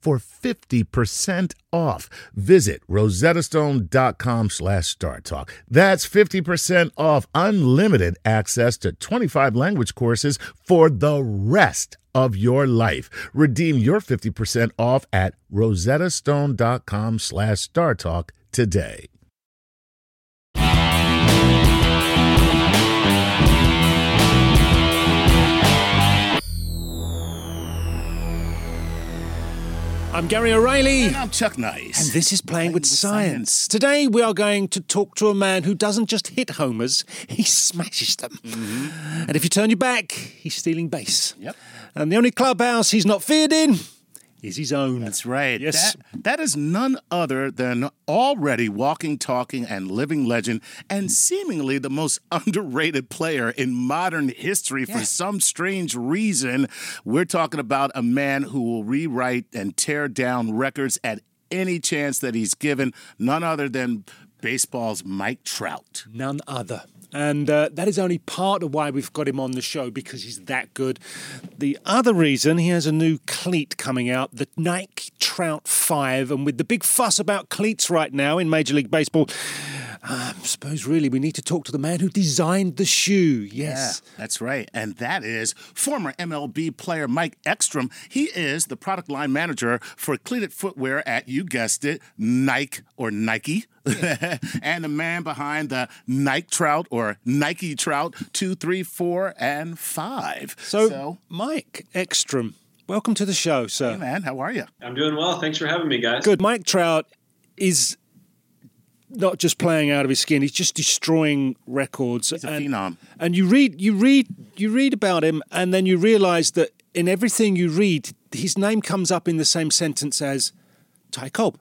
for 50% off. Visit rosettastone.com slash startalk. That's 50% off unlimited access to 25 language courses for the rest of your life. Redeem your 50% off at rosettastone.com slash startalk today. I'm Gary O'Reilly. And I'm Chuck Nice. And this is Playing, with, science. Today we are going to talk to a man who doesn't just hit homers, he smashes them. Mm-hmm. And if you turn your back, he's stealing base. Yep. And the only clubhouse he's not feared in is his own. That's right. Yes. That, that is none other than already walking, talking, and living legend, and seemingly the most underrated player in modern history for some strange reason. We're talking about a man who will rewrite and tear down records at any chance that he's given, none other than baseball's Mike Trout. None other. And uh, that is only part of why we've got him on the show because he's that good. The other reason he has a new cleat coming out, the Nike Trout 5. And with the big fuss about cleats right now in Major League Baseball, I suppose really we need to talk to the man who designed the shoe. Yes. Yeah, that's right. And that is former MLB player Mike Ekstrom. He is the product line manager for cleated footwear at, you guessed it, Nike or Nike. and the man behind the Nike Trout or Nike Trout 2, 3, 4, and 5. So, Mike Ekstrom, welcome to the show, sir. Hey, man, how are you? I'm doing well. Thanks for having me, guys. Good. Mike Trout is not just playing out of his skin; he's just destroying records. He's a and, phenom. And you read, you read, you read about him, and then you realise that in everything you read, his name comes up in the same sentence as Ty Cobb,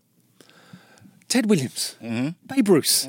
Ted Williams, Mm-hmm. Babe Ruth.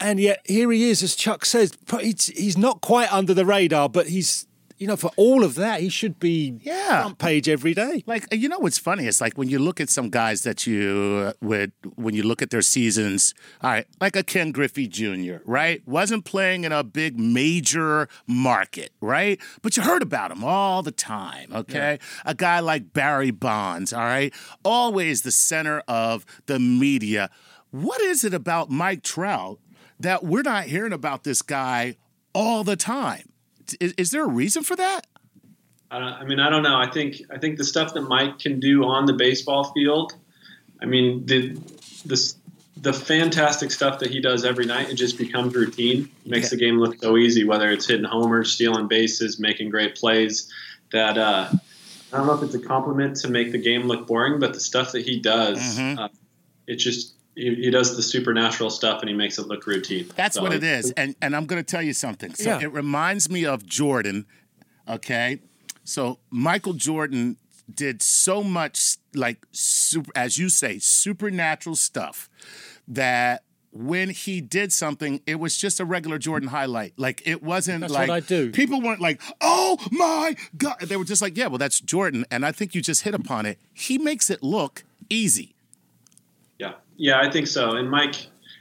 And yet here he is, as Chuck says, he's, he's not quite under the radar, but he's, you know, for all of that, he should be Yeah. front page every day. Like you know what's funny? It's like when you look at some guys that you uh, would when you look at their seasons. All right, like a Ken Griffey Jr. Right, wasn't playing in a big major market, right? But you heard about him all the time. Okay, a guy like Barry Bonds. All right, always the center of the media. What is it about Mike Trout that we're not hearing about this guy all the time? Is, is there a reason for that? I, I mean, I don't know. I think I think the stuff that Mike can do on the baseball field. I mean, the this the fantastic stuff that he does every night. It just becomes routine. Makes the game look so easy. Whether it's hitting homers, stealing bases, making great plays. That uh, I don't know if it's a compliment to make the game look boring, but the stuff that he does, Mhm. uh, it just he, he does the supernatural stuff and he makes it look routine. That's So what it is. And and I'm going to tell you something. So Yeah. it reminds me of Jordan, okay? So Michael Jordan did so much like super, as you say supernatural stuff that when he did something, it was just a regular Jordan highlight. Like it wasn't That's like what I do. people weren't like, "Oh my god!" They were just like, "Yeah, well, that's Jordan." And I think you just hit upon it. He makes it look easy. Yeah, I think so. And Mike,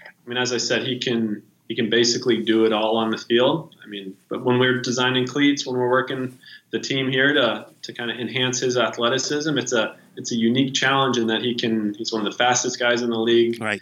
I mean, as I said, he can he can basically do it all on the field. I mean, but when we're designing cleats, when we're working the team here to to kind of enhance his athleticism, it's a it's a unique challenge in that he can he's one of the fastest guys in the league. Right.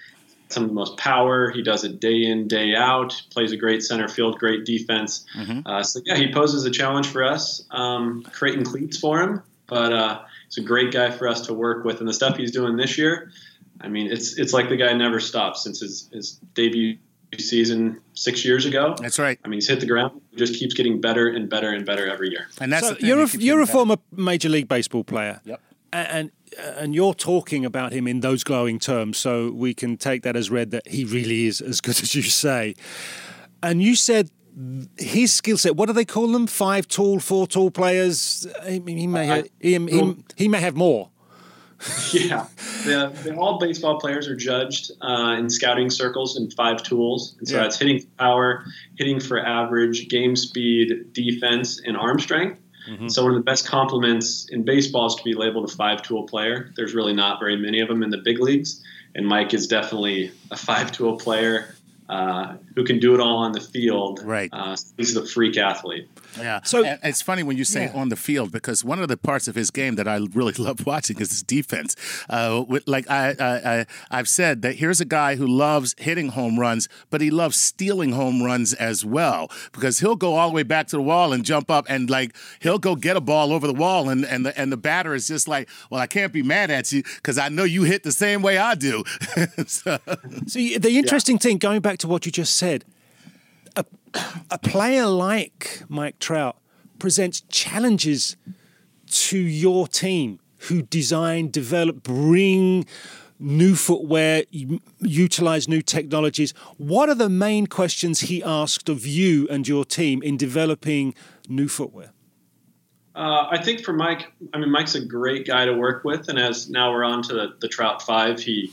Some of the most power. He does it day in, day out. Plays a great center field, great defense. Mm-hmm. Uh, so yeah, he poses a challenge for us, um, creating cleats for him. But uh, he's a great guy for us to work with, and the stuff he's doing this year, I mean, it's it's like the guy never stopped since his his debut season six years ago. That's right. I mean, he's hit the ground. He just keeps getting better and better and better every year. And that's so thing. you're a, you're a former Major League Baseball player. Yep. And and you're talking about him in those glowing terms, so we can take that as read that he really is as good as you say. And you said his skill set. What do they call them? Five tool, four tool players. He, he may have, he, he, he may have more. yeah, the, the, all baseball players are judged uh, in scouting circles in five tools, and so Yeah. that's hitting for power, hitting for average, game speed, defense, and arm strength. So one of the best compliments in baseball is to be labeled a five-tool player. There's really not very many of them in the big leagues, and Mike is definitely a five-tool player uh, who can do it all on the field. Right. Uh, he's the freak athlete. Yeah. So- So it's funny when you say Yeah. on the field because one of the parts of his game that I really love watching is his defense. Uh, with, like I, I, I, I've said that here's a guy who loves hitting home runs, but he loves stealing home runs as well because he'll go all the way back to the wall and jump up and like he'll go get a ball over the wall and and the and the batter is just like, well, I can't be mad at you because I know you hit the same way I do. so, See, the interesting thing, going back to what you just said, a, a player like Mike Trout presents challenges to your team who design, develop, bring new footwear, utilize new technologies. What are the main questions he asked of you and your team in developing new footwear? Uh, I think for Mike, I mean, Mike's a great guy to work with, and as now we're on to the, the Trout Five, he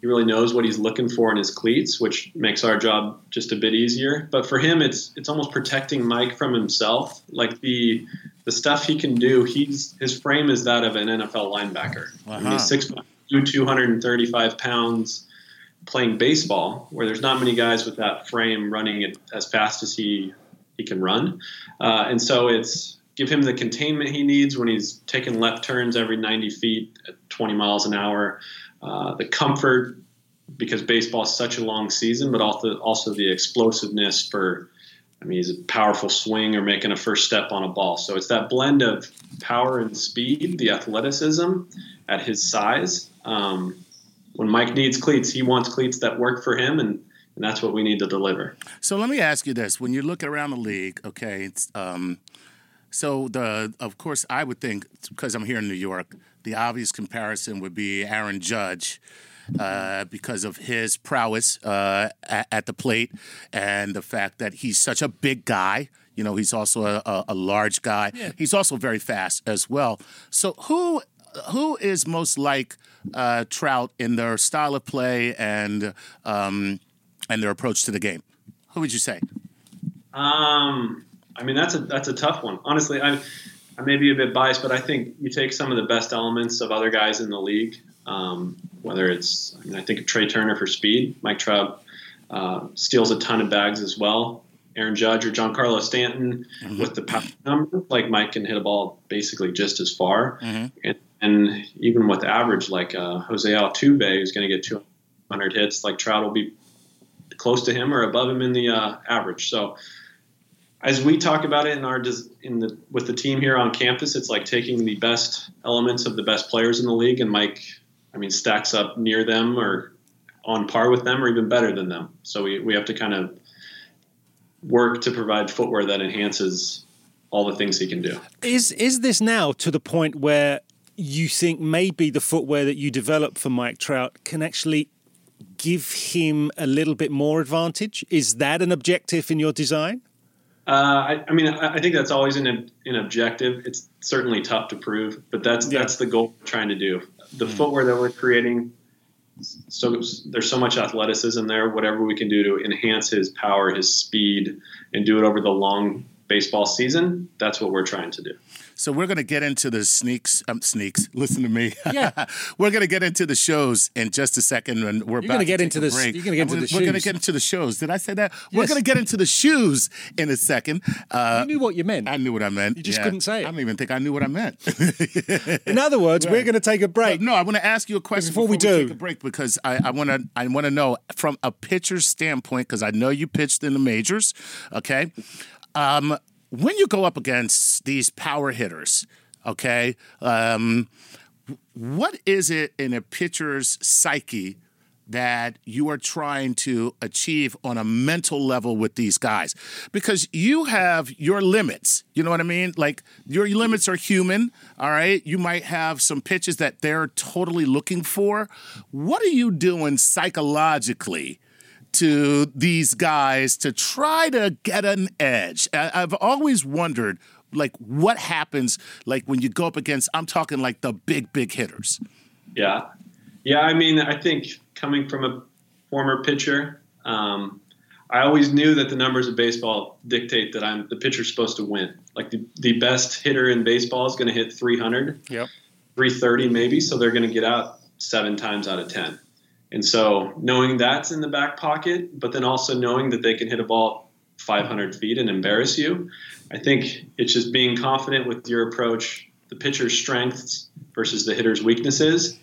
he really knows what he's looking for in his cleats, which makes our job just a bit easier. But for him, it's it's almost protecting Mike from himself. Like the the stuff he can do, he's his frame is that of an NFL linebacker. I mean, Uh-huh. he's six foot two, 235 pounds, playing baseball, where there's not many guys with that frame running it as fast as he he can run. Uh, and so it's give him the containment he needs when he's taking left turns every 90 feet at 20 miles an hour. Uh, the comfort because baseball is such a long season, but also also the explosiveness for. I mean, he's a powerful swing or making a first step on a ball. So it's that blend of power and speed, the athleticism at his size. Um, when Mike needs cleats, he wants cleats that work for him, and, and that's what we need to deliver. So let me ask you this: When you look around the league, okay, um, so the of course I would think because I'm here in New York, the obvious comparison would be Aaron Judge. Uh, because of his prowess uh, at, at the plate and the fact that he's such a big guy, you know, he's also a, a, a large guy. He's also very fast as well. So who who is most like uh, Trout in their style of play and um, and their approach to the game? Who would you say? Um, I mean, that's a that's a tough one. Honestly, I I may be a bit biased, but I think you take some of the best elements of other guys in the league. Um, whether it's, I mean, I think of Trea Turner for speed. Mike Trout uh, steals a ton of bags as well. Aaron Judge or Giancarlo Stanton with the power number, like Mike can hit a ball basically just as far. And, and even with average, like uh, Jose Altuve, who's going to get 200 hits, like Trout will be close to him or above him in the uh, average. So as we talk about it in our in the with the team here on campus, it's like taking the best elements of the best players in the league, and Mike, I mean, stacks up near them or on par with them or even better than them. So we, we have to kind of work to provide footwear that enhances all the things he can do. Is is this now to the point where you think maybe the footwear that you develop for Mike Trout can actually give him a little bit more advantage? Is that an objective in your design? Uh, I, I mean, I, I think that's always an, an objective. It's certainly tough to prove, but that's Yeah. that's the goal we're trying to do. The footwear that we're creating so there's so much athleticism there. Whatever we can do to enhance his power, his speed, and do it over the long baseball season, that's what we're trying to do. So we're going to get into the sneaks. Um, sneaks. Listen to me. Yeah. we're going to get into the shows in just a second, and we're You're gonna get into this- break. you're gonna get into we're, the We're going to get into the shows. Did I say that? We're going to get into the shoes in a second. Uh, you knew what you meant. I knew what I meant. You just couldn't say it. I don't even think I knew what I meant. In other words, we're going to take a break. no, I want to ask you a question Before we do. take a break because I, I want to I want to know from a pitcher's standpoint because I know you pitched in the majors. Okay, um, when you go up against these power hitters, okay, um, what is it in a pitcher's psyche? That you are trying to achieve on a mental level with these guys because you have your limits. You know what I mean? Like your limits are human, all right? You might have some pitches that they're totally looking for. What are you doing psychologically to these guys to try to get an edge? I've always wondered like what happens like when you go up against I'm talking like the big big hitters. Yeah, yeah. I mean, I think coming from a former pitcher, um, I always knew that the numbers of baseball dictate that I'm the pitcher's supposed to win. Like the, the best hitter in baseball is going to hit 300, Yep. 330 maybe, so they're going to get out seven times out of 10. And so knowing that's in the back pocket, but then also knowing that they can hit a ball 500 feet and embarrass you, I think it's just being confident with your approach, the pitcher's strengths versus the hitter's weaknesses.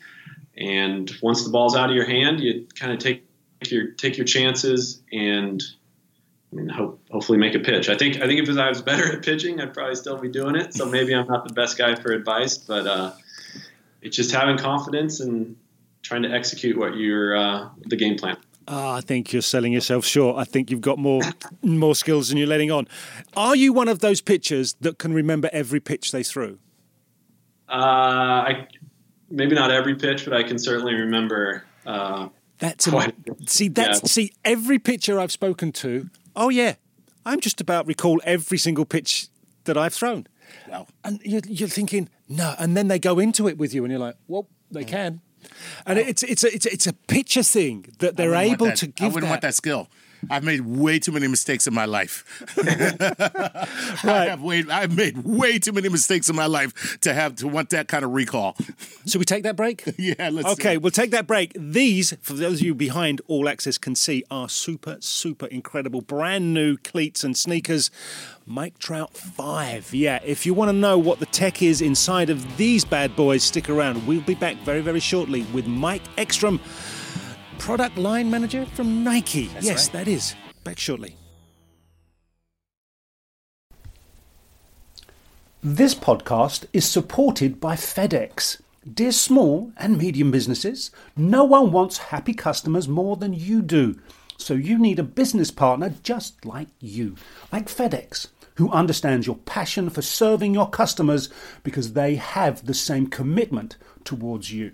And once the ball's out of your hand, you kind of take your take your chances and I mean, hope, hopefully make a pitch. I think I think if I was better at pitching, I'd probably still be doing it. So maybe I'm not the best guy for advice, but uh, it's just having confidence and trying to execute what your uh, the game plan. Ah, I think you're selling yourself short. I think you've got more more skills than you're letting on. Are you one of those pitchers that can remember every pitch they threw? Uh, I maybe not every pitch, but I can certainly remember. Uh, That's Quite. see that's Yeah. see every pitcher I've spoken to. Oh yeah, I'm just about recall every single pitch that I've thrown. Wow. And you're, you're thinking no, and then they go into it with you, and you're like, well, they can. And it's it's a, it's a, it's a pitcher thing that they're I able that- to I give wouldn't want that skill. I've made way too many mistakes in my life. I have way, I've made way too many mistakes in my life to have to want that kind of recall. So we take that break. yeah, let's. Okay, we'll take that break. These, for those of you behind All Access can see, are super, super incredible. Brand new cleats and sneakers. Mike Trout 5. Yeah, if you want to know what the tech is inside of these bad boys, stick around. We'll be back very, very shortly with Mike Ekstrom, product line manager from Nike. yes, right. that is. Back shortly. This podcast is supported by FedEx. Dear small and medium businesses, no one wants happy customers more than you do. So you need a business partner just like you, like FedEx, who understands your passion for serving your customers because they have the same commitment towards you.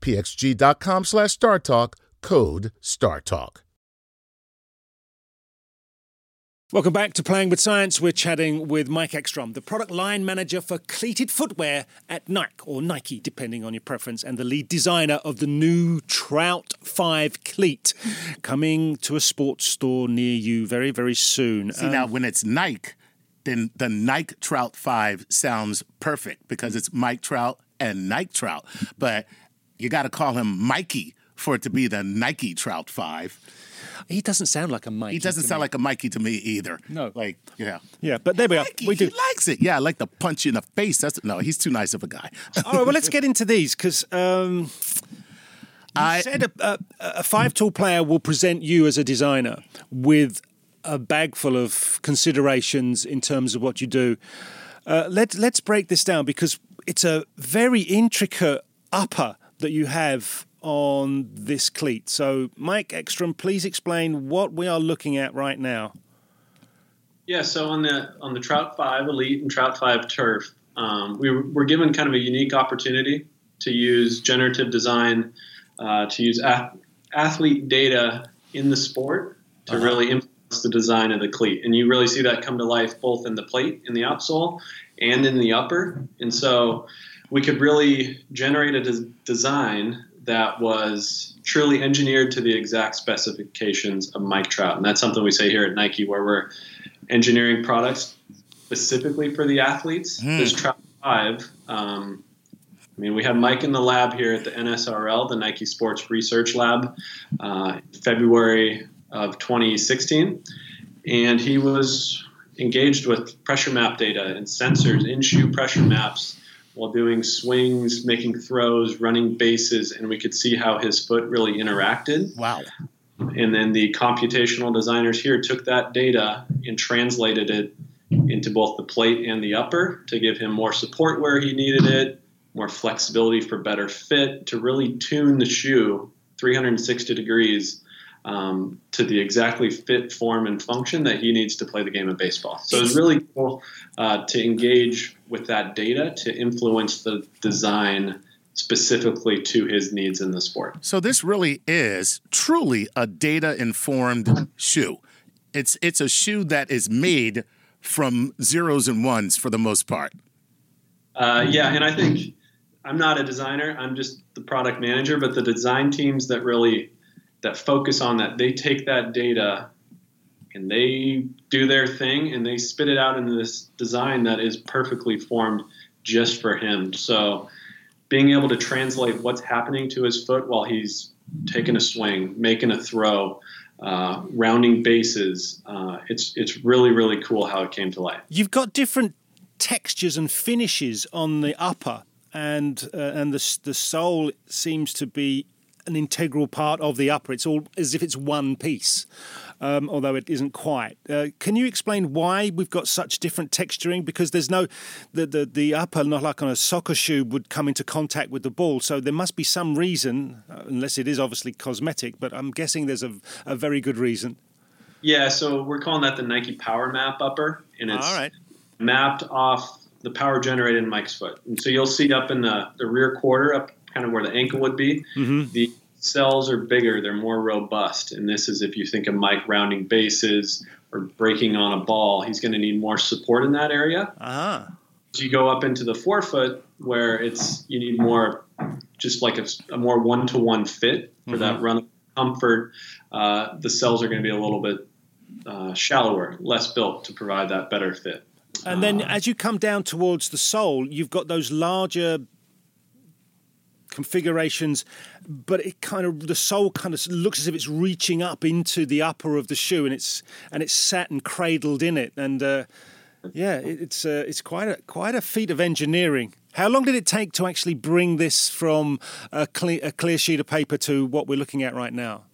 pxg.com slash StarTalk. Code StarTalk. Welcome back to Playing with Science. We're chatting with Mike Ekstrom, the product line manager for cleated footwear at Nike, or Nike, depending on your preference, and the lead designer of the new Trout 5 cleat coming to a sports store near you very, very soon. See, um, now when it's Nike, then the Nike Trout 5 sounds perfect because it's Mike Trout and Nike Trout. But you got to call him Mikey for it to be the Nike Trout 5. He doesn't sound like a Mikey. He doesn't sound me. like a Mikey to me either. No. Like, yeah. Yeah, but there we are. Mikey, we do. He likes it. Yeah, I like the punch you in the face. That's no, he's too nice of a guy. All right, well, let's get into these because um, I said a, a, a five tool player will present you as a designer with a bag full of considerations in terms of what you do. Uh, let, let's break this down because it's a very intricate upper that you have on this cleat. So, Mike Ekstrom, please explain what we are looking at right now. Yeah, so on the on the Trout Five Elite and Trout Five Turf, um, we were given kind of a unique opportunity to use generative design, uh, to use ath- athlete data in the sport to uh-huh. really influence the design of the cleat, and you really see that come to life both in the plate, in the outsole, and in the upper. And so, we could really generate a des- design that was truly engineered to the exact specifications of Mike Trout. And that's something we say here at Nike, where we're engineering products specifically for the athletes. Mm. This Trout 5, um, I mean, we had Mike in the lab here at the NSRL, the Nike Sports Research Lab, uh, February of 2016. And he was engaged with pressure map data and sensors, in shoe pressure maps while doing swings, making throws, running bases, and we could see how his foot really interacted. Wow. And then the computational designers here took that data and translated it into both the plate and the upper to give him more support where he needed it, more flexibility for better fit, to really tune the shoe 360 degrees um, to the exactly fit form and function that he needs to play the game of baseball. So it's really cool uh, to engage with that data to influence the design specifically to his needs in the sport. So this really is truly a data informed shoe. It's it's a shoe that is made from zeros and ones for the most part. Uh, yeah, and I think I'm not a designer. I'm just the product manager, but the design teams that really that focus on that, they take that data and they do their thing and they spit it out into this design that is perfectly formed just for him. So being able to translate what's happening to his foot while he's taking a swing, making a throw, uh, rounding bases, uh, it's it's really really cool how it came to life. You've got different textures and finishes on the upper, and uh, and the the sole seems to be an integral part of the upper. It's all as if it's one piece. Um, although it isn't quite. Uh, can you explain why we've got such different texturing? Because there's no the, the the upper, not like on a soccer shoe, would come into contact with the ball. So there must be some reason, uh, unless it is obviously cosmetic. But I'm guessing there's a, a very good reason. Yeah, so we're calling that the Nike Power Map upper, and it's All right. mapped off the power generated in Mike's foot. And so you'll see up in the, the rear quarter, up kind of where the ankle would be, Mm-hmm. the cells are bigger, they're more robust. And this is if you think of Mike rounding bases or breaking on a ball, he's going to need more support in that area. Ah. As you go up into the forefoot, where it's you need more, just like a, a more one to one fit for that run of comfort, uh, the cells are going to be a little bit uh, shallower, less built to provide that better fit. And then as you come down towards the sole, you've got those larger configurations, but it kind of the sole kind of looks as if it's reaching up into the upper of the shoe, and it's and it's sat and cradled in it, and uh, yeah, it, it's uh, it's quite a quite a feat of engineering. How long did it take to actually bring this from a clear, a clear sheet of paper to what we're looking at right now?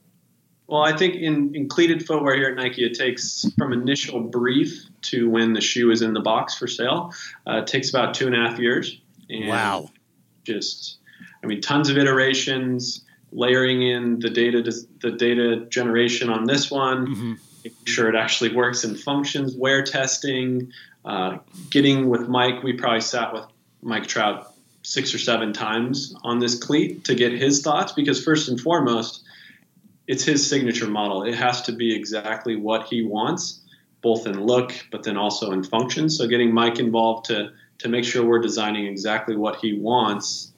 Well, I think in, in cleated footwear here at Nike, it takes from initial brief to when the shoe is in the box for sale. Uh, it takes about two and a half years. And Wow. Just, I mean, tons of iterations, layering in the data, the data generation on this one, making sure it actually works and functions, wear testing, uh, getting with Mike. We probably sat with Mike Trout six or seven times on this cleat to get his thoughts because first and foremost, it's his signature model. It has to be exactly what he wants, both in look, but then also in function. So getting Mike involved to to make sure we're designing exactly what he wants,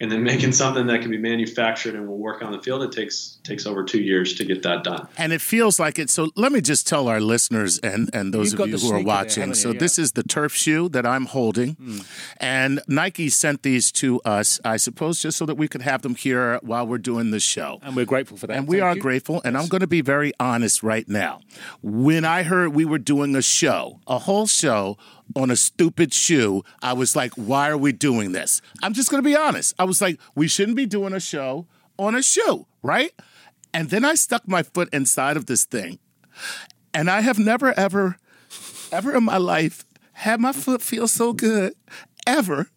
and then making something that can be manufactured and will work on the field. It takes takes over two years to get that done. And it feels like it. So let me just tell our listeners and, and those You've of you who are sneaker there, watching. so? Yeah. this is the turf shoe that I'm holding. Hmm. And Nike sent these to us, I suppose, just so that we could have them here while we're doing the show. And we're grateful for that. And we Thank are you. grateful. And I'm going to be very honest right now. When I heard we were doing a show, a whole show on a stupid shoe, I was like, why are we doing this? I'm just going to be honest. I was like, we shouldn't be doing a show on a shoe, right? And then I stuck my foot inside of this thing. And I have never, ever, ever in my life had my foot feel so good, ever.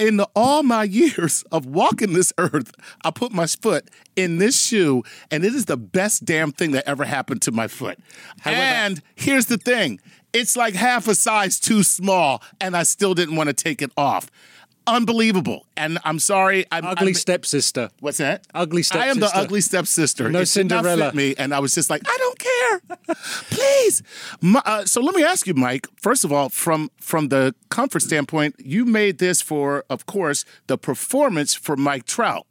In the, all my years of walking this earth, I put my foot in this shoe, and it is the best damn thing that ever happened to my foot. and here's the thing it's like half a size too small, and I still didn't want to take it off. Unbelievable. And I'm sorry. I'm, Ugly I'm- stepsister. What's that? Ugly stepsister. I am the ugly stepsister. No it Cinderella. me, and I was just like, I don't care. Please. My, uh, so let me ask you, Mike. First of all, from from the comfort standpoint, you made this for, of course, the performance for Mike Trout.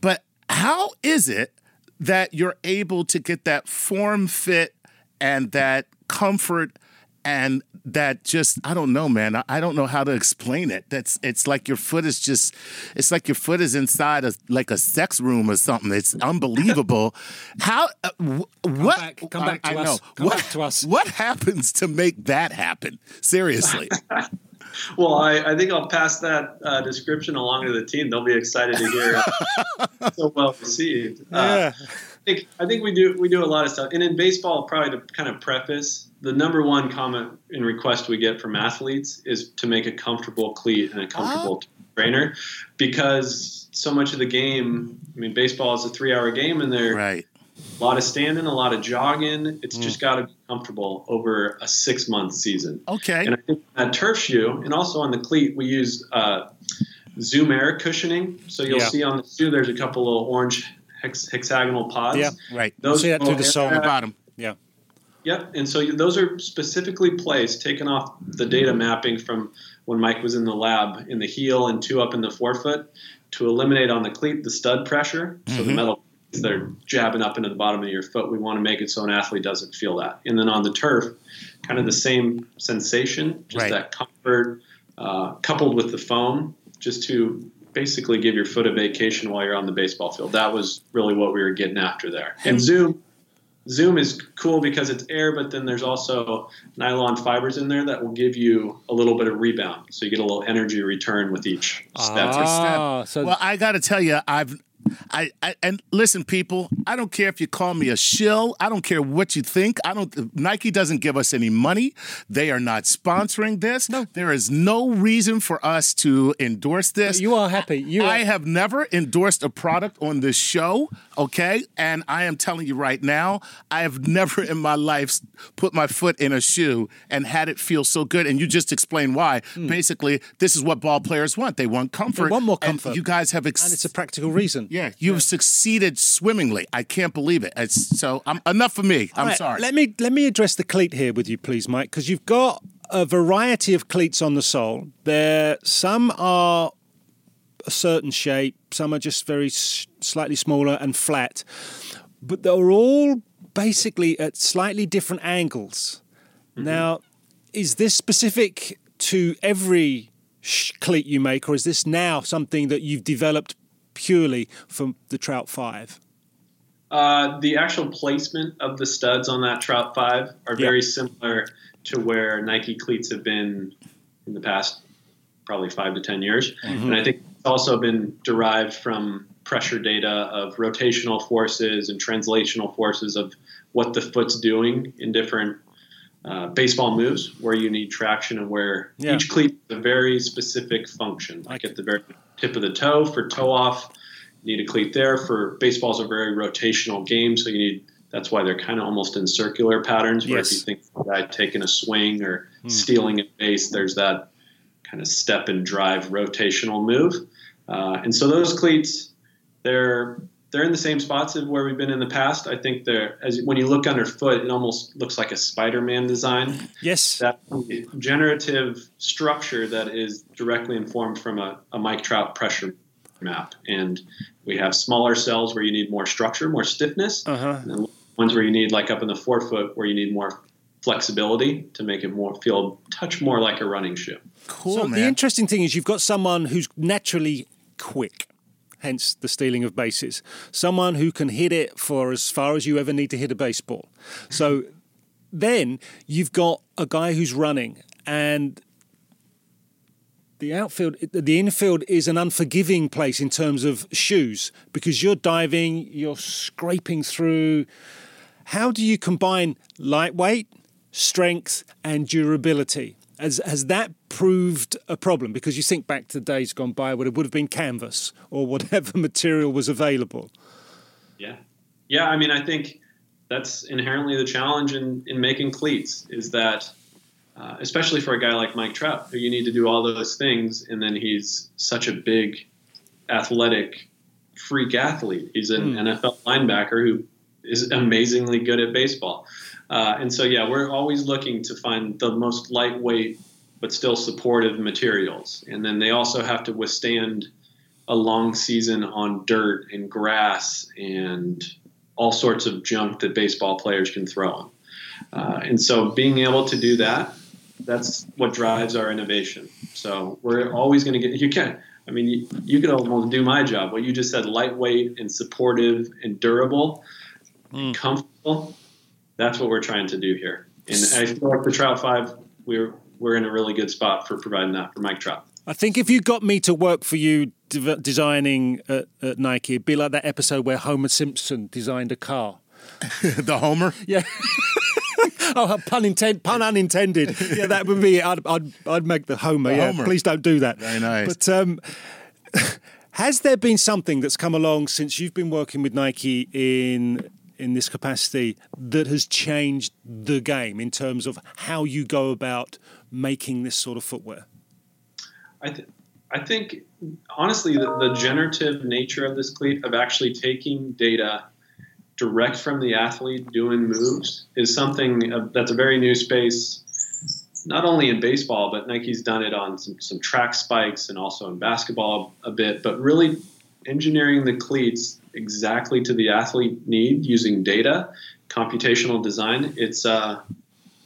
But how is it that you're able to get that form fit and that comfort and that just I don't know, man. I, I don't know how to explain it. That's it's like your foot is just it's like your foot is inside a like a sex room or something. It's unbelievable. how uh, wh- what back- come back to I us. Come what, back to us. What happens to make that happen? Seriously. Well, I, I think I'll pass that uh, description along to the team. They'll be excited to hear so well received. Uh, I think I think we do we do a lot of stuff. And in baseball, probably to kind of preface, the number one comment and request we get from athletes is to make a comfortable cleat and a comfortable trainer, because so much of the game. I mean, baseball is a three-hour game, and they're right. a lot of standing, a lot of jogging. It's Mm. just got to be comfortable over a six-month season. Okay. And I think that turf shoe, and also on the cleat, we use uh, Zoom Air cushioning. So you'll Yeah. see on the shoe, there's a couple little orange hex- hexagonal pods. Yeah. Right. Those See that through the sole the bottom. Yeah. Yep. And so those are specifically placed, taken off the data mapping from when Mike was in the lab in the heel and two up in the forefoot to eliminate on the cleat the stud pressure. So the metal that are jabbing up into the bottom of your foot, we want to make it so an athlete doesn't feel that. And then on the turf, kind of the same sensation, just Right. that comfort uh, coupled with the foam, just to basically give your foot a vacation while you're on the baseball field. That was really what we were getting after there. And Zoom, Zoom is cool because it's air, but then there's also nylon fibers in there that will give you a little bit of rebound, so you get a little energy return with each step. Ah, so Well, I got to tell you, I've I, I and listen, people. I don't care if you call me a shill. I don't care what you think. I don't. Nike doesn't give us any money. They are not sponsoring this. No, there is no reason for us to endorse this. You are happy. You. I have never endorsed a product on this show. Okay, and I am telling you right now, I have never in my life put my foot in a shoe and had it feel so good. And you just explained why. Basically, this is what ball players want. They want comfort. Hmm. want more and comfort. you guys have. Ex- and it's a practical reason. yeah, you've succeeded swimmingly. I can't believe it. It's, so I'm, enough for me. I'm All right, sorry. Let me let me address the cleat here with you, please, Mike, because you've got a variety of cleats on the sole. There, some are a certain shape, some are just very slightly smaller and flat, but they're all basically at slightly different angles. Mm-hmm. Now, is this specific to every sh- cleat you make, or is this now something that you've developed purely for the Trout Five? Uh, the actual placement of the studs on that Trout 5 are very similar to where Nike cleats have been in the past probably five to 10 years. And I think it's also been derived from pressure data of rotational forces and translational forces of what the foot's doing in different uh, baseball moves, where you need traction and where Yeah. each cleat has a very specific function. Like at the very tip of the toe for toe off, you need a cleat there. For baseball's a very rotational game, so you need that's why they're kind of almost in circular patterns. Where Yes. if you think of a guy taking a swing or stealing a base, there's that kind of step and drive rotational move. Uh, and so those cleats, they're they're in the same spots of where we've been in the past. I think they're as when you look underfoot, it almost looks like a Spider-Man design Yes. that generative structure that is directly informed from a, a Mike Trout pressure map. And we have smaller cells where you need more structure, more stiffness, Uh-huh. and then ones where you need, like up in the forefoot, where you need more flexibility to make it more feel touch more like a running shoe. cool, so the interesting thing is you've got someone who's naturally quick, hence the stealing of bases. Someone who can hit it for as far as you ever need to hit a baseball. So then you've got a guy who's running and the outfield the infield is an unforgiving place in terms of shoes because you're diving, you're scraping through how do you combine lightweight, strength, and durability? Has, has that proved a problem? Because you think back to the days gone by where it would have been canvas or whatever material was available. Yeah. Yeah, I mean, I think that's inherently the challenge in, in making cleats is that, uh, especially for a guy like Mike Trout, who you need to do all those things, and then he's such a big, athletic, freak athlete. He's an NFL linebacker who is amazingly good at baseball. Uh, and so, yeah, we're always looking to find the most lightweight but still supportive materials. And then they also have to withstand a long season on dirt and grass and all sorts of junk that baseball players can throw them. Uh, and so being able to do that, that's what drives our innovation. So we're always going to get, you can, I mean, you, you could almost do my job. What you just said, lightweight and supportive and durable, and comfortable, that's what we're trying to do here. And I feel like the Trout 5, we're, we're in a really good spot for providing that for Mike Trout. I think if you got me to work for you de- designing at, at Nike, it'd be like that episode where Homer Simpson designed a car. the Homer. Yeah. oh, pun, intent, pun unintended. Yeah, that would be it. I'd, I'd, I'd make the Homer. The yeah, Homer. please don't do that. Very nice. But um, has there been something that's come along since you've been working with Nike in in this capacity that has changed the game in terms of how you go about making this sort of footwear? I, th- I think, honestly, the, the generative nature of this cleat of actually taking data direct from the athlete doing moves is something uh, that's a very new space, not only in baseball, but Nike's done it on some, some track spikes and also in basketball a bit, but really engineering the cleats exactly to the athlete need using data, computational design. It's uh,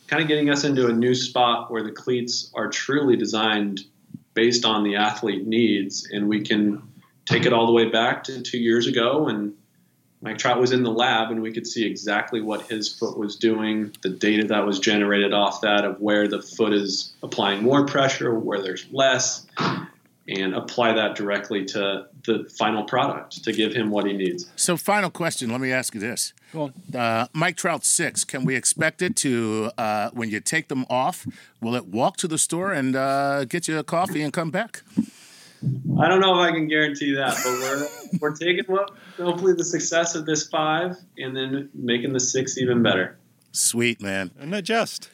kind of getting us into a new spot where the cleats are truly designed based on the athlete needs, and we can take it all the way back to two years ago when Mike Trout was in the lab, and we could see exactly what his foot was doing, the data that was generated off that of where the foot is applying more pressure, where there's less, and apply that directly to the final product to give him what he needs. So, final question. Let me ask you this: Go uh, Mike Trout six. Can we expect it to uh, when you take them off? Will it walk to the store and uh, get you a coffee and come back? I don't know if I can guarantee that, but we're we're taking what hopefully the success of this five and then making the six even better. Sweet man. And they're just.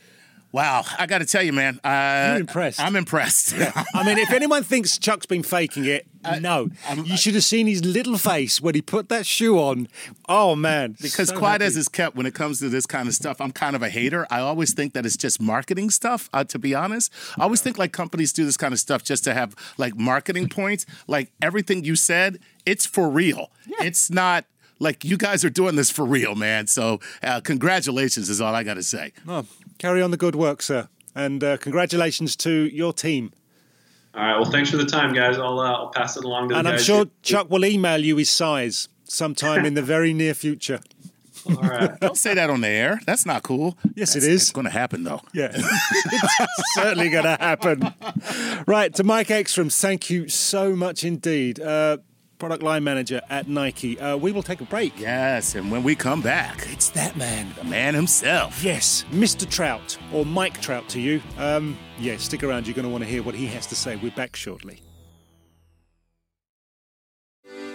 Wow, I got to tell you, man. Uh, You're impressed. I'm impressed. I mean, if anyone thinks Chuck's been faking it, no. you should have seen his little face when he put that shoe on. Oh man! because So quiet happy. as is kept when it comes to this kind of stuff i'm kind of a hater i always think that it's just marketing stuff uh, to be honest i always think like companies do this kind of stuff just to have like marketing points like everything you said it's for real it's not like you guys are doing this for real man so uh, congratulations is all i gotta say Oh, carry on the good work, sir, and uh, congratulations to your team. All right. Well, thanks for the time, guys. I'll uh, I'll pass it along to And the And I'm guys. sure Chuck will email you his size sometime in the very near future. All right. don't say that on the air that's not cool Yes, it That's- is. it's gonna happen though Yeah, it's certainly going to happen. Right, to Mike Ekstrom, thank you so much indeed. Uh, product line manager at Nike. Uh, we will take a break. yes and when we come back It's that man. the man himself Yes, Mr. Trout, or Mike Trout to you. Um, yeah, stick around. You're going to want to hear what he has to say. We're back shortly.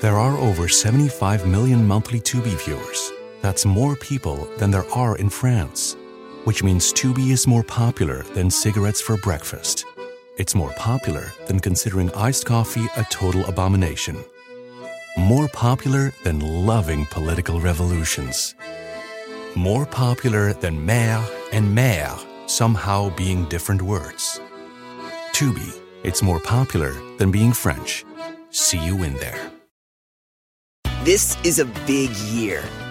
There are over 75 million monthly Tubi viewers. That's more people than there are in France. Which means Tubi is more popular than cigarettes for breakfast. It's more popular than considering iced coffee a total abomination. More popular than loving political revolutions. More popular than maire and mère somehow being different words. Tubi, it's more popular than being French. See you in there. This is a big year.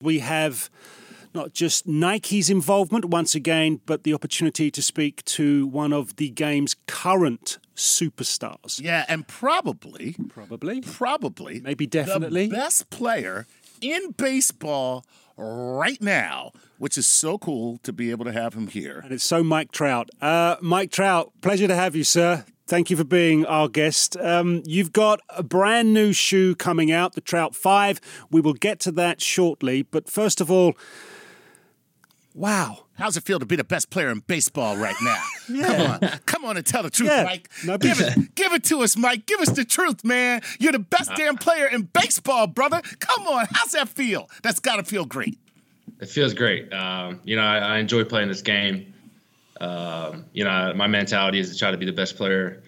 We have not just Nike's involvement once again, but the opportunity to speak to one of the game's current superstars. yeah and probably Probably. probably Maybe definitely. the best player in baseball right now, which is so cool to be able to have him here. And it's so Mike Trout. Uh, Mike Trout, pleasure to have you, sir. Thank you for being our guest. Um, you've got a brand new shoe coming out, the Trout 5. We will get to that shortly. But first of all, wow. How's it feel to be the best player in baseball right now? yeah. Come on, come on and tell the truth, Yeah. Mike. No, give it, give it to us, Mike. Give us the truth, man. You're the best damn player in baseball, brother. Come on, how's that feel? That's got to feel great. it feels great. Um, you know, I, I enjoy playing this game. Um, you know, my mentality is to try to be the best player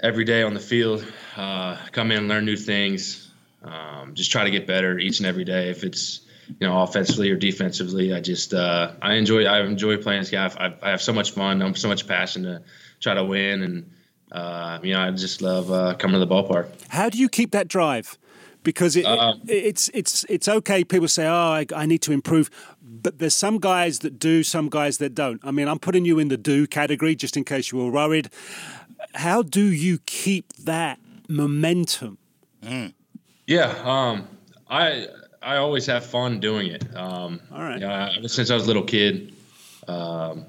every day on the field. Uh, come in, learn new things, um, just try to get better each and every day. If it's you know offensively or defensively, I just uh, I enjoy I enjoy playing this guy. I, I have so much fun. I'm so much passion to try to win, and uh, you know I just love uh, coming to the ballpark. How do you keep that drive? Because it, Um, it, it's it's it's okay. People say, "Oh, I, I need to improve," but there's some guys that do, some guys that don't. I mean, I'm putting you in the do category just in case you were worried. How do you keep that momentum? Yeah, um, I I always have fun doing it. Um, All right. You know, I- ever since I was a little kid, um,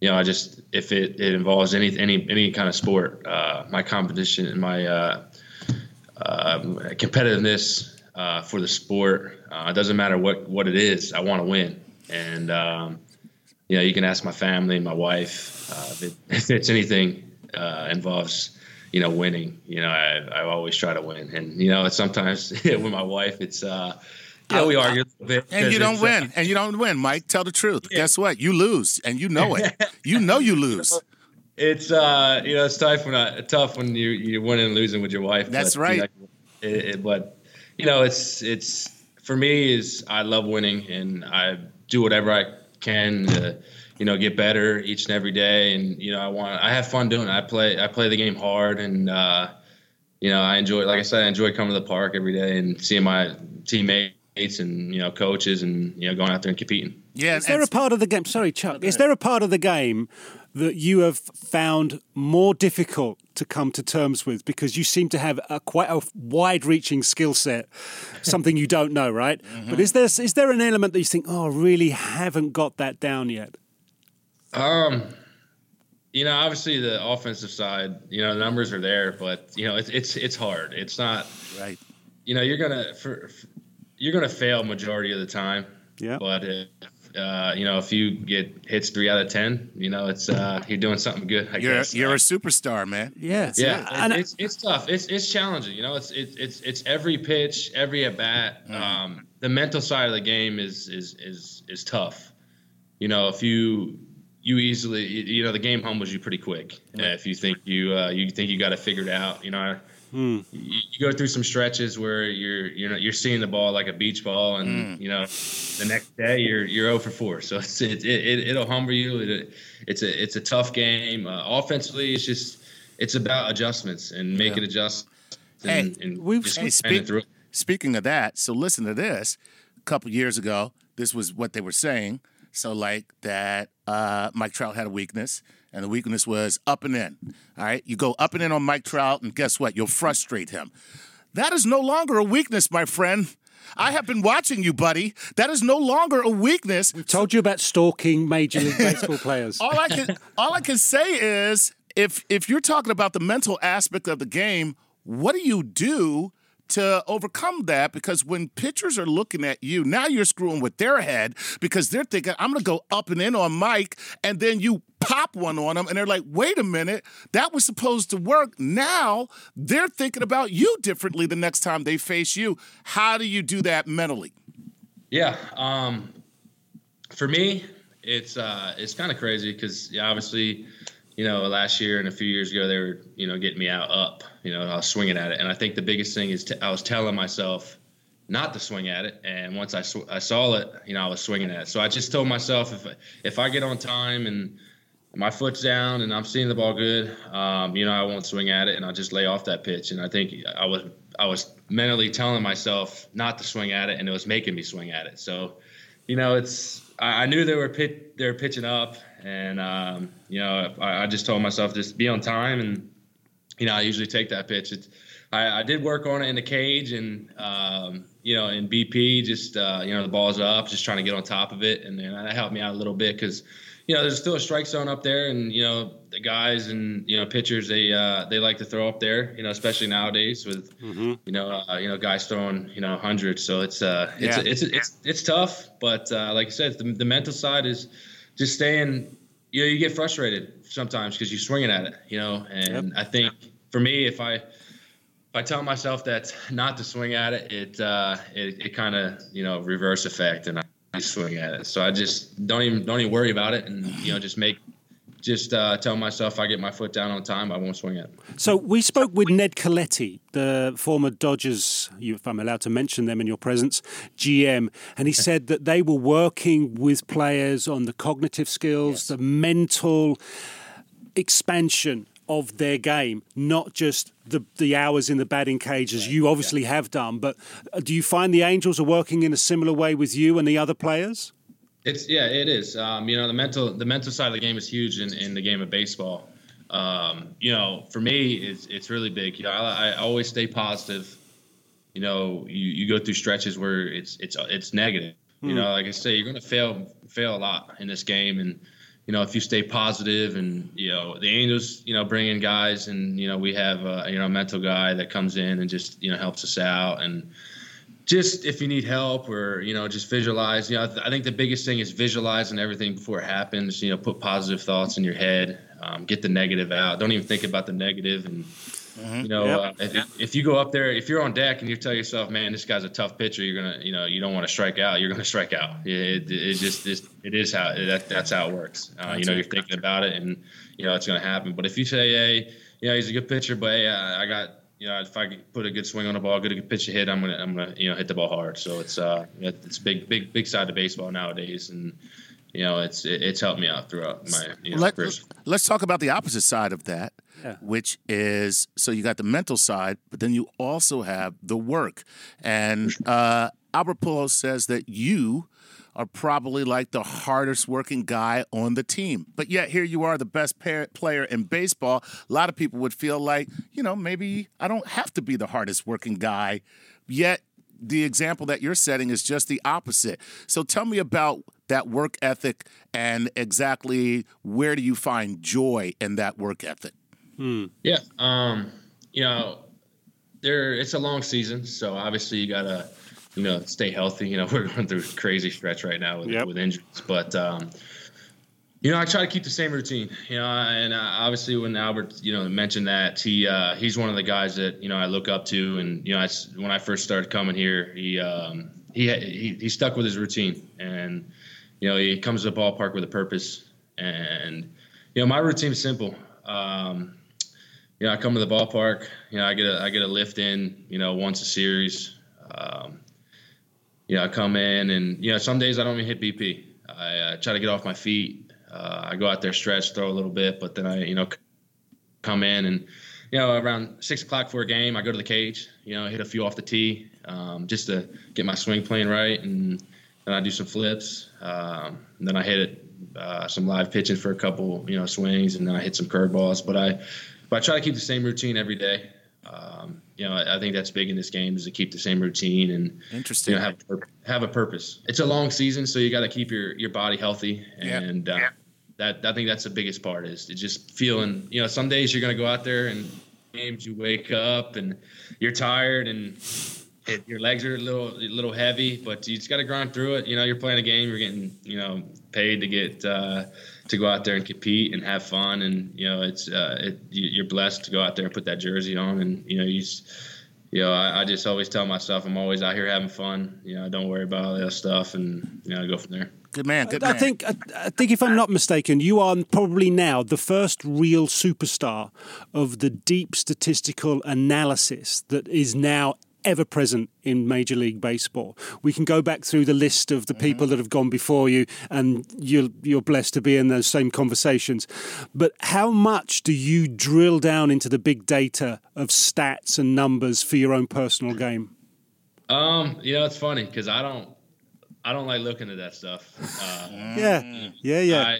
you know, I just if it, it involves any any any kind of sport, uh, my competition and my uh, um competitiveness uh, for the sport, uh, it doesn't matter what what it is. I want to win, and um, you know, you can ask my family and my wife uh, if, it, if it's anything uh, involves you know winning. You know, I I always try to win, and you know, it's sometimes with my wife, it's. uh yeah, we argue a bit. And you don't win. And you don't win, Mike. Tell the truth. Yeah. Guess what? You lose, and you know it. you know you lose. It's uh, you know, it's tough when I, tough when you you're winning and losing with your wife. That's but, right. You know, it, it, but you know, it's it's for me is I love winning, and I do whatever I can to you know get better each and every day. And you know, I want I have fun doing it. I play I play the game hard, and uh, you know, I enjoy. Like I said, I enjoy coming to the park every day and seeing my teammates and you know coaches and you know going out there and competing. Yeah, is there a part of the game? Sorry, Chuck. Is there a part of the game that you have found more difficult to come to terms with because you seem to have a quite a wide-reaching skill set, something you don't know, right? Mm-hmm. But is there is there an element that you think, oh, I really haven't got that down yet? Um, you know, obviously the offensive side, you know, the numbers are there, but you know, it's it's it's hard. It's not right. You know, you're gonna for, for you're gonna fail majority of the time. Yeah. But if, uh, you know, if you get hits three out of ten, you know, it's uh, you're doing something good. I you're guess. you're a superstar, man. Yeah, yeah. It. It's, it's tough. It's it's challenging. You know, it's it's it's it's every pitch, every at bat. Mm. Um, the mental side of the game is is is is tough. You know, if you you easily you know the game humbles you pretty quick uh, if you think you uh, you think you got it figured out. You know, Mm. You, you, go through some stretches where you're you're you're seeing the ball like a beach ball, and mm. you know the next day you're you're 0 for 4. So it's, it, it it'll humble you. It, it's a it's a tough game. Uh, offensively, it's just it's about adjustments and making yeah. adjustments. And, hey, and we've hey, speak, speaking of that, so listen to this. A couple years ago, this was what they were saying. So like that, uh, Mike Trout had a weakness and the weakness was up and in. All right, you go up and in on Mike Trout, and guess what? You'll frustrate him. That is no longer a weakness, my friend. I have been watching you, buddy. That is no longer a weakness. We've told you about stalking Major League Baseball players. all I can all I can say is if if you're talking about the mental aspect of the game, what do you do to overcome that because when pitchers are looking at you, now you're screwing with their head because they're thinking, I'm going to go up and in on Mike, and then you pop one on them, and they're like, wait a minute, that was supposed to work. Now they're thinking about you differently the next time they face you. How do you do that mentally? Yeah. Um, for me, it's uh, it's kind of crazy because yeah, obviously you know, last year and a few years ago, they were, you know, getting me out up. You know, I was swinging at it, and I think the biggest thing is t- I was telling myself not to swing at it, and once I sw- I saw it, you know, I was swinging at it. So I just told myself if if I get on time and my foot's down and I'm seeing the ball good, um, you know, I won't swing at it, and I'll just lay off that pitch. And I think I was I was mentally telling myself not to swing at it, and it was making me swing at it. So, you know, it's I, I knew they were pit, they were pitching up, and um, you know, I, I, just told myself just be on time, and you know, I usually take that pitch. It's, I, I did work on it in the cage, and um, you know, in BP, just uh, you know, the ball's up, just trying to get on top of it, and then that helped me out a little bit because you know, there's still a strike zone up there, and you know, the guys and you know, pitchers they uh, they like to throw up there, you know, especially nowadays with mm-hmm. you know, uh, you know, guys throwing you know hundreds. So it's uh, it's yeah. it's, it's it's it's tough, but uh, like I said, the, the mental side is just staying. You know, you get frustrated sometimes because you're swinging at it. You know, and yep. I think for me, if I if I tell myself that not to swing at it, it uh, it, it kind of you know reverse effect, and I swing at it. So I just don't even don't even worry about it, and you know just make just uh, tell myself if I get my foot down on time, I won't swing it. So we spoke with Ned Colletti, the former Dodgers, if I'm allowed to mention them in your presence, GM, and he said that they were working with players on the cognitive skills, yes. the mental expansion of their game, not just the the hours in the batting cage as you obviously yeah. have done. But uh, do you find the Angels are working in a similar way with you and the other players? It's yeah, it is. Um, you know, the mental the mental side of the game is huge in, in the game of baseball. Um, you know, for me, it's it's really big. You know, I, I always stay positive. You know, you, you go through stretches where it's it's it's negative. Mm. You hmm. know, like I say, you're going to fail fail a lot in this game, and you know, if you stay positive and, you know, the Angels, you know, bring in guys and, you know, we have, a, you know, a mental guy that comes in and just, you know, helps us out. And just if you need help or you know just visualize you know i think the biggest thing is visualizing everything before it happens you know put positive thoughts in your head um, get the negative out. Don't even think about the negative and mm-hmm. you know yep. uh, if, if, you go up there if you're on deck and you tell yourself man this guy's a tough pitcher you're gonna you know you don't want to strike out you're gonna strike out. It, it, it just it, it is how that, that's how it works. Uh, you know you're thinking about it and you know it's gonna happen. But if you say hey you know he's a good pitcher but hey I, I got you know, if I put a good swing on the ball, get a good pitch a hit, I'm gonna, I'm gonna, you know, hit the ball hard. So it's, uh, it's big, big, big side of baseball nowadays, and you know, it's, it's helped me out throughout my you know, Let, Let's talk about the opposite side of that, yeah. which is so you got the mental side, but then you also have the work. And uh, Albert Pujols says that you are probably like the hardest working guy on the team. But yet here you are, the best player in baseball. A lot of people would feel like, you know, maybe I don't have to be the hardest working guy. Yet the example that you're setting is just the opposite. So tell me about that work ethic and exactly where do you find joy in that work ethic? Hmm. Yeah, um, you know, there it's a long season, so obviously you gotta you know, stay healthy. You know, we're going through a crazy stretch right now with, yep. with injuries, but um, you know, I try to keep the same routine. You know, and uh, obviously when Albert, you know, mentioned that he uh, he's one of the guys that you know I look up to, and you know, I, when I first started coming here, he um, he, he he stuck with his routine, and you know, he comes to the ballpark with a purpose, and you know, my routine's simple. Um, you know, I come to the ballpark. You know, I get a I get a lift in. You know, once a series. Um, you know, I come in and, you know, some days I don't even hit BP. I uh, try to get off my feet. Uh, I go out there, stretch, throw a little bit, but then I, you know, come in and, you know, around six o'clock for a game, I go to the cage, you know, hit a few off the tee um, just to get my swing playing right. And then I do some flips. Um, then I hit it, uh, some live pitching for a couple, you know, swings, and then I hit some curveballs. But I, but I try to keep the same routine every day. Um, you know, I think that's big in this game is to keep the same routine and interesting. You know, have have a purpose. It's a long season, so you got to keep your your body healthy, and yeah. Uh, yeah. that I think that's the biggest part is just feeling. You know, some days you're gonna go out there and games you wake up and you're tired and it, your legs are a little a little heavy, but you just got to grind through it. You know, you're playing a game, you're getting you know paid to get. Uh, to go out there and compete and have fun. And you know, it's uh, it, you're blessed to go out there and put that jersey on. And you know, you. Just, You know, I, I just always tell myself I'm always out here having fun. You know, don't worry about all that stuff, and you know, I go from there. Good man. Good man. I think I, I, think if I'm not mistaken, you are probably now the first real superstar of the deep statistical analysis that is now ever present in Major League Baseball. We can go back through the list of the mm-hmm. people that have gone before you, and you're, you're blessed to be in those same conversations. But how much do you drill down into the big data of stats and numbers for your own personal game? Um, you know, it's funny because I don't, I don't like looking at that stuff. Uh, yeah, yeah, yeah. I,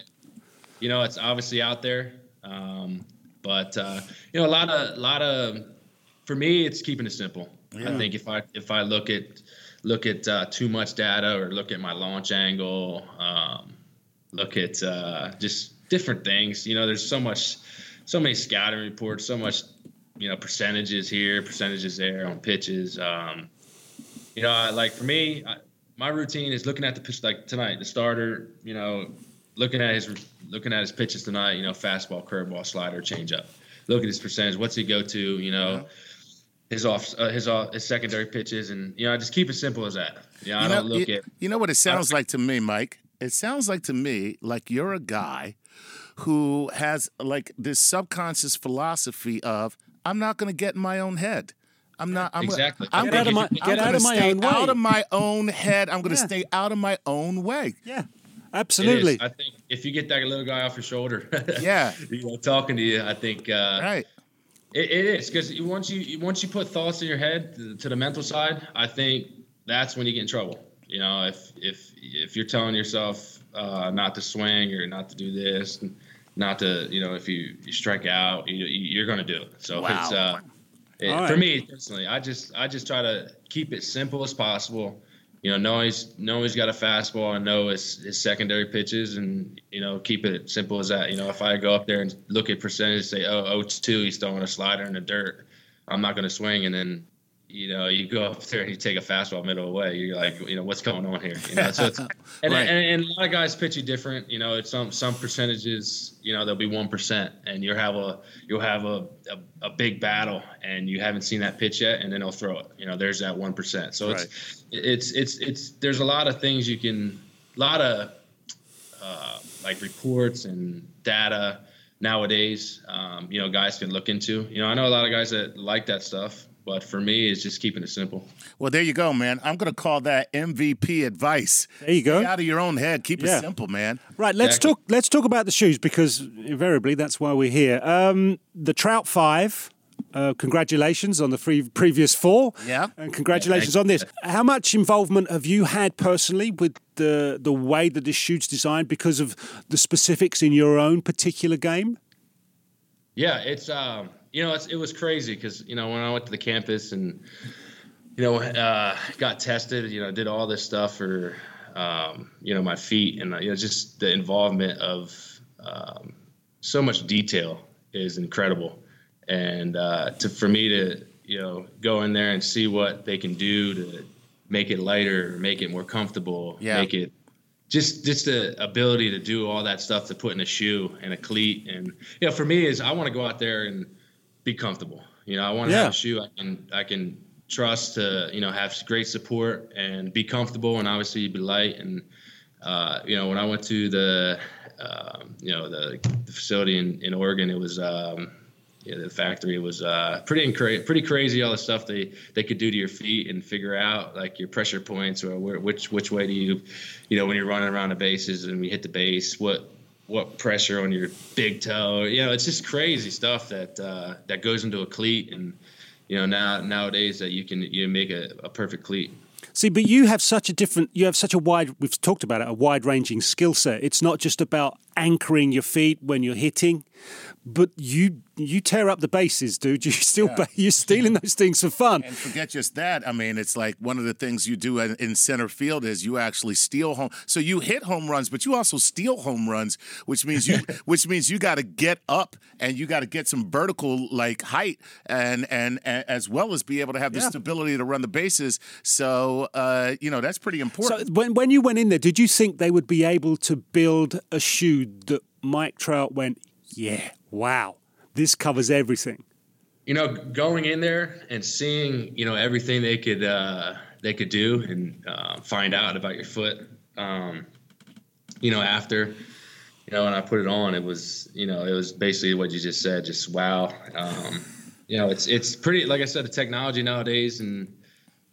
you know, it's obviously out there, um, but uh, you know, a lot of, a lot of, for me, it's keeping it simple. Yeah. I think if I if I look at look at uh, too much data or look at my launch angle, um, look at uh, just different things. You know, there's so much, so many scouting reports, so much, you know, percentages here, percentages there on pitches. Um, you know, I, like for me, I, my routine is looking at the pitch like tonight, the starter. You know, looking at his looking at his pitches tonight. You know, fastball, curveball, slider, changeup. Look at his percentage. What's he go to? You know. Yeah his off uh, his off his secondary pitches, and you know, I just keep it simple as that. You know, I don't look you, at. You know what it sounds like to me, Mike? It sounds like to me like you're a guy who has like this subconscious philosophy of I'm not going to get in my own head. I'm not. I'm exactly. Gonna, I'm get out of my get out of my own way. Out of my own head. I'm going to yeah. stay out of my own way. Yeah. Absolutely. I think if you get that little guy off your shoulder, yeah, you know, talking to you, I think uh, right. It, it is because once you once you put thoughts in your head to, to, the mental side, I think that's when you get in trouble. You know, if if if you're telling yourself uh, not to swing or not to do this, not to you know, if you, you strike out, you, you're going to do it. So wow. it's uh, it, right. for me personally, I just I just try to keep it simple as possible you know, know he's know he's got a fastball. And know his, his secondary pitches and you know keep it simple as that. You know, if I go up there and look at percentage, say oh oh two, he's throwing a slider in the dirt, I'm not going to swing, and then you know, you go up there and you take a fastball middle away. You're like, you know, what's going on here? You know, so it's, and, right. and, and, a lot of guys pitch you different. You know, it's some some percentages. You know, there'll be one percent, and you'll have a you'll have a, a, a big battle, and you haven't seen that pitch yet, and then they'll throw it. You know, there's that one percent. So right. it's it's it's it's there's a lot of things you can, a lot of uh, like reports and data nowadays. Um, you know, guys can look into. You know, I know a lot of guys that like that stuff but for me, it's just keeping it simple. Well, there you go, man. I'm going to call that MVP advice. There you go. Stay out of your own head. Keep yeah. it simple, man. Right. Let's exactly. talk. Let's talk about the shoes because invariably that's why we're here. Um, the Trout Five. Uh, congratulations on the free, previous four. Yeah. And congratulations yeah, on this. How much involvement have you had personally with the the way that this shoe's designed because of the specifics in your own particular game? Yeah, it's um, you know, it was crazy because you know when I went to the campus and you know uh, got tested, you know, did all this stuff for um, you know my feet and you know just the involvement of um, so much detail is incredible, and uh, to for me to you know go in there and see what they can do to make it lighter, make it more comfortable, yeah. make it just just the ability to do all that stuff to put in a shoe and a cleat and you know for me is I want to go out there and be comfortable. You know, I want to yeah. have a shoe I can I can trust to you know have great support and be comfortable and obviously be light and uh, you know when I went to the um, you know the, the, facility in, in Oregon it was um, yeah, the factory was uh, pretty incra- pretty crazy all the stuff they they could do to your feet and figure out like your pressure points or where, which which way do you you know when you're running around the bases and we hit the base what what pressure on your big toe. You know, it's just crazy stuff that uh, that goes into a cleat, and you know now nowadays that you can you make a, a perfect cleat. See, but you have such a different, you have such a wide, we've talked about it, a wide ranging skill set. It's not just about anchoring your feet when you're hitting, but you you tear up the bases, dude. You still yeah. you're stealing those things for fun. And forget just that. I mean, it's like one of the things you do in center field is you actually steal home. So you hit home runs, but you also steal home runs, which means you which means you got to get up and you got to get some vertical like height and, and, and as well as be able to have the yeah. stability to run the bases. So uh, you know that's pretty important. So when when you went in there, did you think they would be able to build a shoe that Mike Trout went, yeah, wow, this covers everything. You know, going in there and seeing, you know, everything they could uh, they could do and uh, find out about your foot. Um, you know, after, you know, when I put it on, it was, you know, it was basically what you just said, just wow. Um, you know, it's it's pretty, like I said, the technology nowadays, and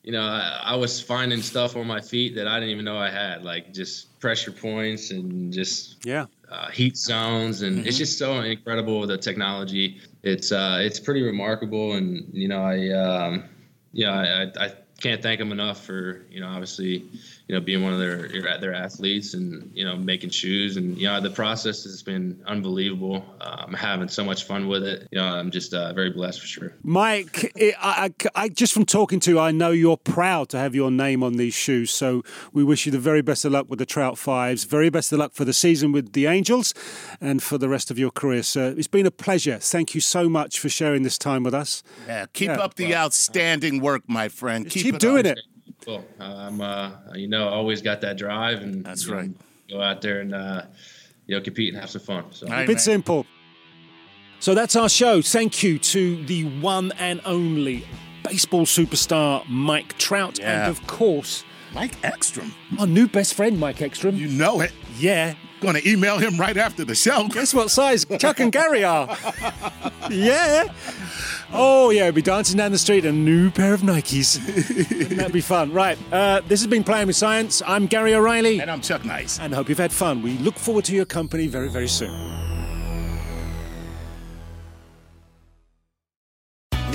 you know, I, I was finding stuff on my feet that I didn't even know I had, like just pressure points and just yeah uh, heat zones, and mm-hmm. it's just so incredible the technology. It's uh, it's pretty remarkable, and you know I um, yeah I, I can't thank them enough for you know obviously you know being one of their their athletes and you know making shoes and you know the process has been unbelievable. Uh, I'm having so much fun with it. You know I'm just uh, very blessed for sure. Mike, I, I, I, just from talking to you, I know you're proud to have your name on these shoes. So we wish you the very best of luck with the Trout Fives. Very best of luck for the season with the Angels and for the rest of your career, sir. It's been a pleasure. Thank you so much for sharing this time with us. Yeah, keep yeah. up the well, outstanding work, my friend. Keep, keep doing it. Cool. I'm, uh, you know, always got that drive, and that's right. Know, go out there and uh, you know compete and have some fun. So. Right, a bit man. simple. So that's our show. Thank you to the one and only baseball superstar Mike Trout, yeah. and of course. Mike Ekstrom. Our new best friend, Mike Ekstrom. You know it. Yeah. Gonna email him right after the show. Guess what size Chuck and Gary are? yeah. Oh, yeah, we'll be dancing down the street in a new pair of Nikes. Wouldn't that be fun? Right, uh, this has been Playing with Science. I'm Gary O'Reilly. And I'm Chuck Nice. And hope you've had fun. We look forward to your company very, very soon.